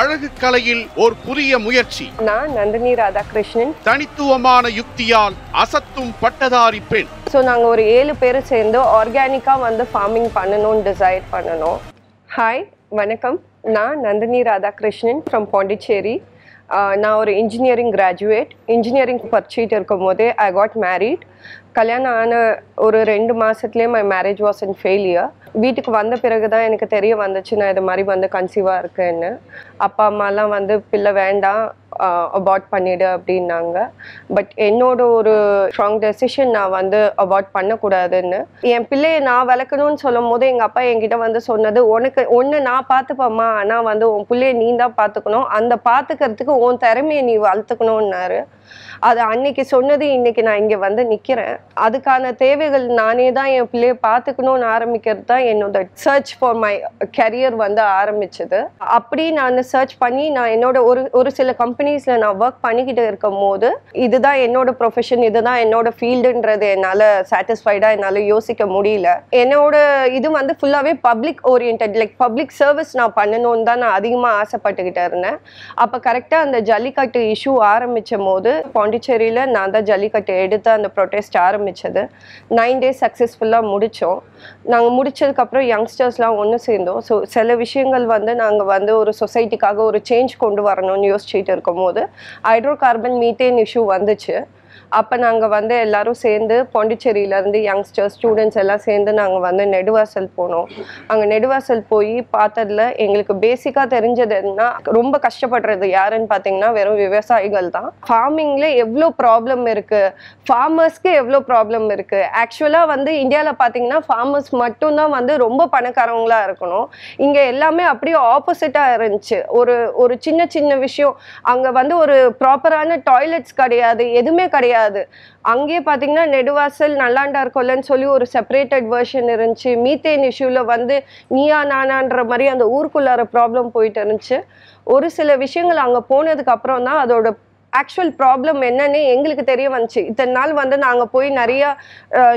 அழகு கலையில் ஒரு புதிய முயற்சி. நான் நந்தினி ராதாகிருஷ்ணன். தனித்துவமான யுக்தியால் அசத்தும் பட்டதாரி பெண். ஸோ நாங்கள் ஒரு ஏழு பேர் சேர்ந்து ஆர்கானிக்காக வந்து ஃபார்மிங் பண்ணணும்னு டிசைட் பண்ணணும். ஹாய் வணக்கம். நான் நந்தினி ராதாகிருஷ்ணன் ஃப்ரம் பாண்டிச்சேரி நான் ஒரு இன்ஜினியரிங் கிராஜுவேட் இன்ஜினியரிங் படிச்சுட்டு இருக்கும் போதே ஐ காட் மேரீட் கல்யாணம் ஆன ஒரு ரெண்டு மாதத்துலேயே my marriage was in failure வீட்டுக்கு வந்த பிறகு தான் எனக்கு தெரிய வந்துச்சு நான் இது மாதிரி வந்து கன்சீவாக இருக்கேன்னு. அப்பா அம்மாலாம் வந்து பிள்ளை வேண்டாம். Uh, அபார்ட் பண்ணிடு அப்படின்னாங்க. பட் என்னோட ஒரு ஸ்ட்ராங் டெசிஷன் நான் வந்து அபார்ட் பண்ணக்கூடாதுன்னு. என் பிள்ளையை நான் வளர்க்கணும்னு சொல்லும் போது எங்கள் அப்பா என்கிட்ட வந்து சொன்னது உனக்கு ஒன்று நான் பார்த்துப்பேம்மா. ஆனால் வந்து உன் பிள்ளைய நீ தான் பார்த்துக்கணும். அந்த பார்த்துக்கிறதுக்கு உன் திறமையை நீ வளர்த்துக்கணும்னாரு. அது அன்னைக்கு சொன்னது இன்னைக்கு நான் இங்கே வந்து நிற்கிறேன் அதுக்கான தேவைகள் நானே தான் என் பிள்ளைய பார்த்துக்கணும்னு ஆரம்பிக்கிறது தான் என்னோட சர்ச் ஃபார் மை கரியர் வந்து ஆரம்பிச்சது. அப்படி நான் சர்ச் பண்ணி நான் என்னோட ஒரு ஒரு சில கம்பெனிஸில் நான் ஒர்க் பண்ணிக்கிட்டு இருக்கும் போது இதுதான் என்னோட ப்ரொஃபஷன் இதுதான் என்னோட ஃபீல்டுன்றது என்னால் சாட்டிஸ்ஃபைடாக என்னால் யோசிக்க முடியல. என்னோட இது வந்து ஃபுல்லாகவே public orient like public service நான் பண்ணணும்னு தான் நான் அதிகமாக ஆசைப்பட்டுக்கிட்டு இருந்தேன். அப்போ கரெக்டாக அந்த ஜல்லிக்கட்டு இஷ்யூ ஆரம்பித்த போது பாண்டிச்சேரியில் நான் தான் ஜல்லிக்கட்டு எடுத்து அந்த ப்ரொட்டஸ்ட் ஆரம்பித்தது நைன் டேஸ் சக்ஸஸ்ஃபுல்லாக முடித்தோம் நாங்கள் முடிச்சதுக்கப்புறம் யங்ஸ்டர்ஸ்லாம் ஒன்று சேர்ந்தோம். ஸோ சில விஷயங்கள் வந்து நாங்கள் வந்து ஒரு சொசைட்டிக்காக ஒரு சேஞ்ச் கொண்டு வரணும்னு யோசிச்சுட்டு இருக்கும்போது ஹைட்ரோ கார்பன் மீத்தேன் இஷ்யூ வந்துச்சு. அப்போ நாங்கள் வந்து எல்லாரும் சேர்ந்து பாண்டிச்சேரியிலேருந்து யங்ஸ்டர்ஸ் ஸ்டூடெண்ட்ஸ் எல்லாம் சேர்ந்து நாங்கள் வந்து நெடுவாசல் போனோம். அங்கே நெடுவாசல் போய் பார்த்ததுல எங்களுக்கு பேசிக்காக தெரிஞ்சது என்ன ரொம்ப கஷ்டப்படுறது யாருன்னு பார்த்தீங்கன்னா வெறும் விவசாயிகள் தான். ஃபார்மிங்கில் எவ்வளோ ப்ராப்ளம் இருக்குது ஃபார்மர்ஸ்க்கு எவ்வளோ ப்ராப்ளம் இருக்குது ஆக்சுவலாக வந்து இந்தியாவில் பார்த்தீங்கன்னா ஃபார்மர்ஸ் மட்டும்தான் வந்து ரொம்ப பணக்காரவங்களாக இருக்கணும். இங்கே எல்லாமே அப்படியே ஆப்போசிட்டாக இருந்துச்சு. ஒரு ஒரு சின்ன சின்ன விஷயம். அங்கே வந்து ஒரு ப்ராப்பரான டாய்லெட்ஸ் கிடையாது. எதுவுமே கிடையாது. அங்கேயே பார்த்தீங்கன்னா நெடுவாசல் நல்லாண்டார் கொல்லன்னு சொல்லி ஒரு செப்பரேட்டட் வெர்ஷன் இருந்துச்சு. மீத்தேன் இஷ்யூவில் வந்து நீயா நானான்ற மாதிரி அந்த ஊருக்குள்ளார ப்ராப்ளம் போயிட்டு இருந்துச்சு. ஒரு சில விஷயங்கள் அங்கே போனதுக்கு அப்புறம் தான் அதோட ஆக்சுவல் ப்ராப்ளம் என்னன்னு எங்களுக்கு தெரிய வந்துச்சு. இத்தனை நாள் வந்து நாங்கள் போய் நிறையா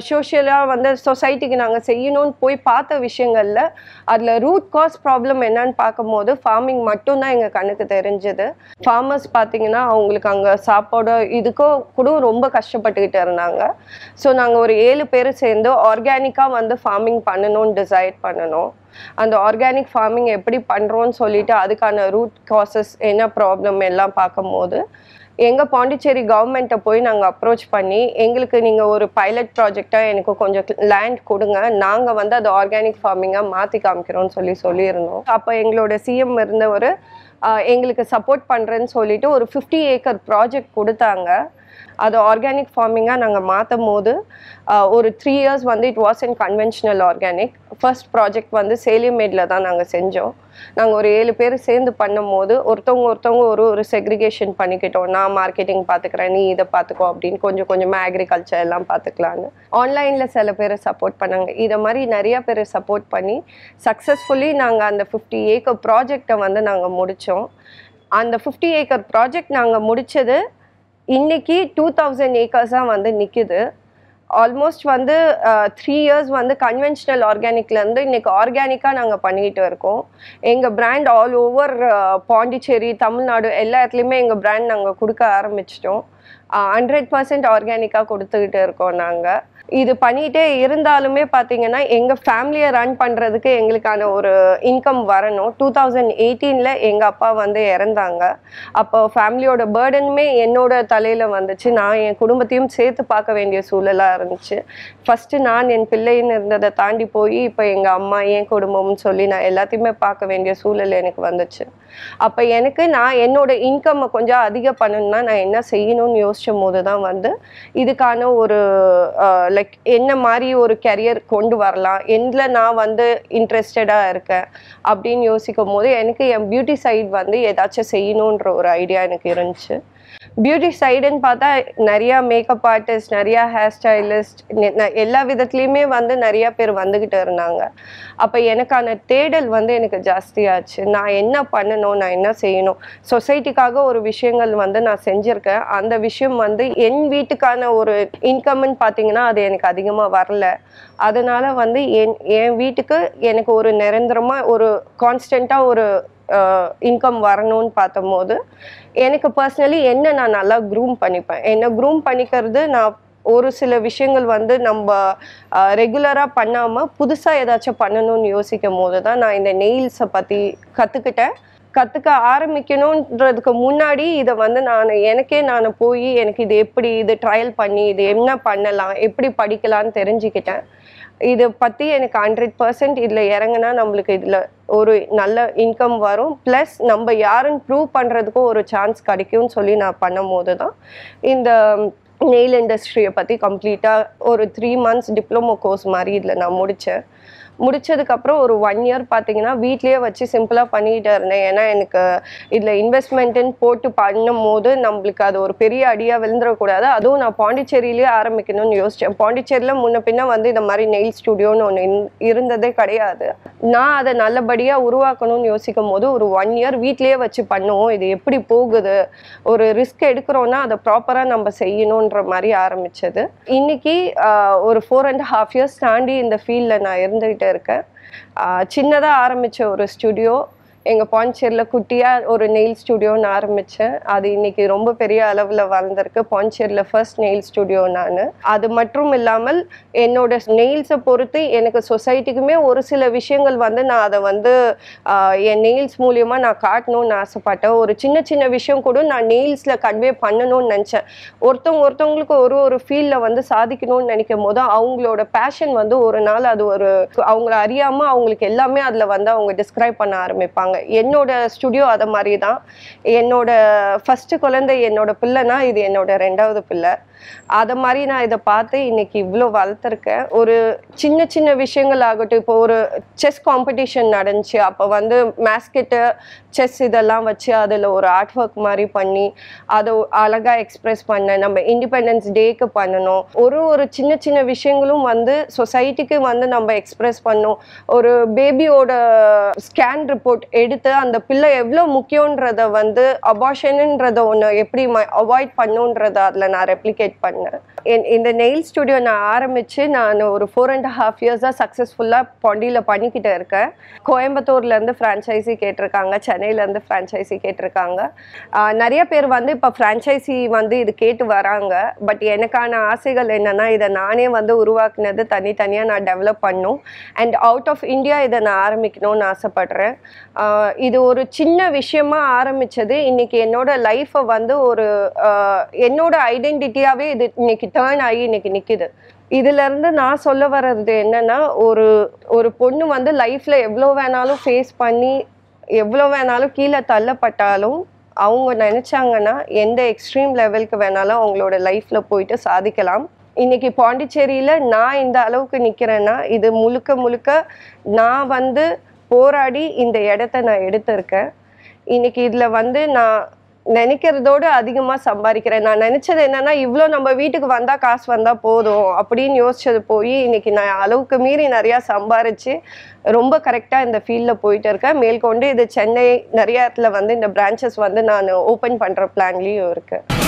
சோஷியலாக வந்து சொசைட்டிக்கு நாங்கள் செய்யணும்னு போய் பார்த்த விஷயங்களில் அதில் ரூட் காஸ் ப்ராப்ளம் என்னன்னு பார்க்கும்போது ஃபார்மிங் மட்டும்தான் எங்கள் கண்ணுக்கு தெரிஞ்சது. ஃபார்மர்ஸ் பார்த்தீங்கன்னா அவங்களுக்கு அங்கே சாப்பாடு இதுக்கோ கூட ரொம்ப கஷ்டப்பட்டுக்கிட்டு இருந்தாங்க. ஸோ நாங்கள் ஒரு ஏழு பேர் சேர்ந்து ஆர்கானிக்காக வந்து ஃபார்மிங் பண்ணணும்னு டிசைட் பண்ணணும். அந்த ஆர்கானிக் ஃபார்மிங் எப்படி பண்ணுறோன்னு சொல்லிட்டு அதுக்கான ரூட் காசஸ் என்ன ப்ராப்ளம் எல்லாம் பார்க்கும்போது எங்கள் பாண்டிச்சேரி கவர்மெண்ட்டை போய் நாங்கள் அப்ரோச் பண்ணி எங்களுக்கு நீங்கள் ஒரு பைலட் ப்ராஜெக்டாக எனக்கு கொஞ்சம் லேண்ட் கொடுங்க. நாங்கள் வந்து அதை ஆர்கானிக் ஃபார்மிங்காக மாற்றி காமிக்கிறோம்னு சொல்லி சொல்லியிருந்தோம். அப்போ எங்களோட சிஎம் இருந்த ஒரு எங்களுக்கு சப்போர்ட் பண்ணுறேன்னு சொல்லிட்டு ஒரு ஃபிஃப்டி ஏக்கர் ப்ராஜெக்ட் கொடுத்தாங்க. அது ஆர்கானிக் ஃபார்மிங்காக நாங்கள் மாற்றும் போது ஒரு த்ரீ இயர்ஸ் வந்து it was in conventional organic first project வந்து சேலியமேடில் தான் நாங்கள் செஞ்சோம். நாங்கள் ஒரு ஏழு பேர் சேர்ந்து பண்ணும் போது ஒருத்தவங்க ஒருத்தவங்க ஒரு ஒரு செக்ரிகேஷன் பண்ணிக்கிட்டோம். நான் மார்க்கெட்டிங் பார்த்துக்கிறேன் நீ இதை பார்த்துக்கோ அப்படின்னு கொஞ்சம் கொஞ்சமாக அக்ரிகல்ச்சர் எல்லாம் பார்த்துக்கலான்னு ஆன்லைனில் சில பேர் சப்போர்ட் பண்ணாங்க. இதை மாதிரி நிறைய பேர் சப்போர்ட் பண்ணி சக்ஸஸ்ஃபுல்லி நாங்கள் அந்த ஃபிஃப்டி ஏக்கர் ப்ராஜெக்டை வந்து நாங்கள் முடித்தோம் அந்த ஃபிஃப்டி ஏக்கர் ப்ராஜெக்ட் நாங்கள் முடித்தது இன்னைக்கு டூ தௌசண்ட் ஏக்கர்ஸாக வந்து நிற்கிது ஆல்மோஸ்ட் வந்து த்ரீ இயர்ஸ் வந்து கன்வென்ஷனல் ஆர்கானிக்லேருந்து இன்னைக்கு ஆர்கானிக்காக நாங்கள் பண்ணிக்கிட்டு இருக்கோம். எங்கள் brand all over Pondicherry Tamil Nadu எல்லா இடத்துலையுமே எங்கள் பிராண்ட் நாங்கள் கொடுக்க ஆரம்பிச்சிட்டோம். ஹண்ட்ரட் பர்சன்ட் ஆர்கானிக்காக கொடுத்துக்கிட்டு இருக்கோம் நாங்கள் இது பண்ணிகிட்டே இருந்தாலுமே பார்த்தீங்கன்னா எங்கள் ஃபேமிலியை ரன் பண்ணுறதுக்கு எங்களுக்கான ஒரு இன்கம் வரணும். டூ தௌசண்ட் எயிட்டீனில் எங்கள் அப்பா வந்து இறந்தாங்க. அப்போ ஃபேமிலியோட பேர்டனுமே என்னோட தலையில் வந்துச்சு. நான் என் குடும்பத்தையும் சேர்த்து பார்க்க வேண்டிய சூழலாக இருந்துச்சு. ஃபஸ்ட்டு நான் என் பிள்ளைன்னு இருந்ததை தாண்டி போய் இப்போ எங்கள் அம்மா என் குடும்பம்னு சொல்லி நான் எல்லாத்தையுமே பார்க்க வேண்டிய சூழல் எனக்கு வந்துச்சு. அப்போ எனக்கு நான் என்னோட இன்கம்மை கொஞ்சம் அதிகம் பண்ணணும்னா நான் என்ன செய்யணும்னு யோசிச்ச போது தான் வந்து இதுக்கான ஒரு லைக் என்ன மாதிரி ஒரு கெரியர் கொண்டு வரலாம் எதில் நான் வந்து இன்ட்ரெஸ்டடாக இருக்கேன் அப்படின்னு யோசிக்கும் போது எனக்கு என் பியூட்டி சைட் வந்து ஏதாச்சும் செய்யணுன்ற ஒரு ஐடியா எனக்கு இருந்துச்சு. பியூட்டி சைடுன்னு பார்த்தா நிறையா மேக்கப் ஆர்டிஸ்ட் நிறையா ஹேர் ஸ்டைலிஸ்ட் எல்லா விதத்துலேயுமே வந்து நிறையா பேர் வந்துக்கிட்டு இருந்தாங்க. அப்போ எனக்கான தேடல் வந்து எனக்கு ஜாஸ்தியாச்சு. நான் என்ன பண்ணணும் நான் என்ன செய்யணும்? சொசைட்டிக்காக ஒரு விஷயங்கள் வந்து நான் செஞ்சுருக்கேன். அந்த விஷயம் வந்து என் வீட்டுக்கான ஒரு இன்கம்னு பார்த்தீங்கன்னா அது எனக்கு அதிகமாக வரல. அதனால் வந்து என் என் வீட்டுக்கு எனக்கு ஒரு நிரந்தரமாக ஒரு கான்ஸ்டண்ட்டாக ஒரு இன்கம் வரணும்னு பார்த்தம்போது எனக்கு பர்சனலி என்ன நான் நல்லா க்ரூம் பண்ணிப்பேன்? என்ன க்ரூம் பண்ணிக்கிறது நான் ஒரு சில விஷயங்கள் வந்து நம்ம ரெகுலராக பண்ணாமல் புதுசாக ஏதாச்சும் பண்ணணும்னு யோசிக்கும் போது தான் நான் இந்த நெயில்ஸை பற்றி கற்றுக்கிட்டேன் கற்றுக்க ஆரம்பிக்கணுன்றதுக்கு முன்னாடி இதை வந்து நான் எனக்கே நான் போய் எனக்கு இது எப்படி இது ட்ரையல் பண்ணி இது என்ன பண்ணலாம் எப்படி படிக்கலாம்னு தெரிஞ்சுக்கிட்டேன். இதை பற்றி எனக்கு ஹண்ட்ரட் பர்சன்ட் இதில் இறங்குனா நம்மளுக்கு இதில் ஒரு நல்ல இன்கம் வரும். ப்ளஸ் நம்ம யாருன்னு ப்ரூவ் பண்ணுறதுக்கும் ஒரு சான்ஸ் கிடைக்கும்னு சொல்லி நான் பண்ணும் போது தான் இந்த நெயில் இண்டஸ்ட்ரியை பற்றி கம்ப்ளீட்டாக ஒரு த்ரீ மந்த்ஸ் டிப்ளமோ கோர்ஸ் மாதிரி இதில் நான் முடித்தேன் முடிச்சதுக்கப்புறம் ஒரு ஒன் இயர் பார்த்தீங்கன்னா வீட்லேயே வச்சு சிம்பிளாக பண்ணிகிட்டு இருந்தேன். ஏன்னா எனக்கு இதில் இன்வெஸ்ட்மெண்ட்டுன்னு போட்டு பண்ணும் போது நம்மளுக்கு அது ஒரு பெரிய அடியாக விழுந்துடக்கூடாது. அதுவும் நான் பாண்டிச்சேரியிலேயே ஆரம்பிக்கணும்னு யோசித்தேன் பாண்டிச்சேரியில் முன்ன பின்ன வந்து இந்த மாதிரி நெயில் ஸ்டுடியோன்னு ஒன்று இருந்ததே கிடையாது. நான் அதை நல்லபடியாக உருவாக்கணும்னு யோசிக்கும் போது ஒரு ஒன் இயர் வீட்லேயே வச்சு பண்ணுவோம். இது எப்படி போகுது? ஒரு ரிஸ்க் எடுக்கிறோன்னா அதை ப்ராப்பராக நம்ம செய்யணுன்ற மாதிரி ஆரம்பித்தது இன்னைக்கு ஒரு ஃபோர் அண்ட் ஹாஃப் இயர்ஸ் தாண்டி இந்த ஃபீல்டில் நான் இருந்துகிட்டு இருக்கேன். சின்னதாக ஆரம்பித்த ஒரு ஸ்டுடியோ எங்கள் பாண்டிச்சேரியில் குட்டியாக ஒரு நெயில் ஸ்டுடியோன்னு ஆரம்பித்தேன் அது இன்னைக்கு ரொம்ப பெரிய அளவில் வளர்ந்துருக்கு. பாண்டிச்சேரியில் ஃபர்ஸ்ட் நெயில் ஸ்டுடியோ நான். அது மட்டும் இல்லாமல் என்னோட நெயில்ஸை பொறுத்து எனக்கு சொசைட்டிக்குமே ஒரு சில விஷயங்கள் வந்து நான் அதை வந்து என் நெயில்ஸ் மூலியமாக நான் காட்டணும்னு ஆசைப்பட்டேன். ஒரு சின்ன சின்ன விஷயம் கூட நான் நெயில்ஸில் கன்வே பண்ணணும்னு நினச்சேன். ஒருத்தவங்க ஒருத்தவங்களுக்கு ஒரு ஒரு ஃபீல்டில் வந்து சாதிக்கணும்னு நினைக்கும் போது அவங்களோட பேஷன் வந்து ஒரு நாள் அது ஒரு அவங்கள அறியாமல் அவங்களுக்கு எல்லாமே அதில் வந்து அவங்க டிஸ்கிரைப் பண்ண ஆரம்பிப்பாங்க. என்னோட ஸ்டுடியோ அதை மாதிரி தான் என்னோட ஃபஸ்ட்டு குழந்தை என்னோட பிள்ளைனா இது என்னோட ரெண்டாவது பிள்ளை. அதை மாதிரி நான் இதை பார்த்து இன்னைக்கு இவ்வளோ வளர்த்துருக்கேன். ஒரு சின்ன சின்ன விஷயங்கள் ஆகட்டும் இப்போ ஒரு செஸ் காம்படிஷன் நடந்துச்சு. அப்போ வந்து மேஸ்கெட்டு செஸ் இதெல்லாம் வச்சு அதில் ஒரு ஆர்ட் ஒர்க் மாதிரி பண்ணி அதை அழகாக எக்ஸ்பிரஸ் பண்ண நம்ம இண்டிபெண்டன்ஸ் டேக்கு பண்ணணும். ஒரு ஒரு சின்ன சின்ன விஷயங்களும் வந்து சொசைட்டிக்கு வந்து நம்ம எக்ஸ்பிரஸ் பண்ணோம் ஒரு பேபியோட ஸ்கேன் ரிப்போர்ட் எடுத்து அந்த பிள்ளை எவ்வளோ முக்கியன்றத வந்து அபாஷனுன்றத ஒன்று எப்படி அவாய்ட் பண்ணுன்றத அதில் நான் ரெப்ளிகேட் பண்ணேன். என் இந்த நெயில் ஸ்டுடியோ நான் ஆரம்பித்து நான் ஒரு ஃபோர் அண்ட் ஹாஃப் இயர்ஸாக சக்ஸஸ்ஃபுல்லாக பாண்டியில் பண்ணிக்கிட்டு இருக்கேன். கோயம்புத்தூர்லேருந்து ஃப்ரான்ச்சைசி கேட்டிருக்காங்க சென்னையிலேருந்து ஃப்ரான்ச்சைசி கேட்டிருக்காங்க. நிறைய பேர் வந்து இப்போ ஃப்ரான்ச்சைசி வந்து இது கேட்டு வராங்க. பட் எனக்கான ஆசைகள் என்னென்னா இதை நானே வந்து உருவாக்குனது தனித்தனியாக நான் டெவலப் பண்ணும். அண்ட் அவுட் ஆஃப் இந்தியா இதை நான் ஆரம்பிக்கணும்னு ஆசைப்பட்றேன். இது ஒரு சின்ன விஷயமாக ஆரம்பித்தது இன்னைக்கு என்னோடய லைஃப்பை வந்து ஒரு என்னோடய ஐடென்டிட்டியாக ஐடென்டிட்டியாவே இது இன்னைக்கு டேர்ன் ஆகி இன்னைக்கு நிற்கிது இதுலேருந்து நான் சொல்ல வர்றது என்னென்னா ஒரு ஒரு பொண்ணு வந்து லைஃப்பில் எவ்வளோ வேணாலும் ஃபேஸ் பண்ணி எவ்வளோ வேணாலும் கீழே தள்ளப்பட்டாலும் அவங்க நினச்சாங்கன்னா எந்த எக்ஸ்ட்ரீம் லெவலுக்கு வேணாலும் அவங்களோட லைஃப்பில் போயிட்டு சாதிக்கலாம். இன்னைக்கு பாண்டிச்சேரியில் நான் இந்த அளவுக்கு நிற்கிறேன்னா இது முழுக்க முழுக்க நான் வந்து போராடி இந்த இடத்த நான் எடுத்திருக்கேன். இன்னைக்கு இதில் வந்து நான் நினைக்கிறதோட அதிகமாக சம்பாதிக்கிறேன். நான் நினச்சது என்னன்னா இவ்வளோ நம்ம வீட்டுக்கு வந்தால் காசு வந்தால் போதும் அப்படின்னு யோசிச்சது போய் இன்னைக்கு நான் அளவுக்கு மீறி நிறையா சம்பாரிச்சு ரொம்ப கரெக்டாக இந்த ஃபீல்டில் போயிட்டு இருக்கேன். மேற்கொண்டு இது சென்னை நிறைய இடத்துல வந்து இந்த பிரான்ச்சஸ் வந்து நான் ஓப்பன் பண்ணுற பிளான்லேயும் இருக்குது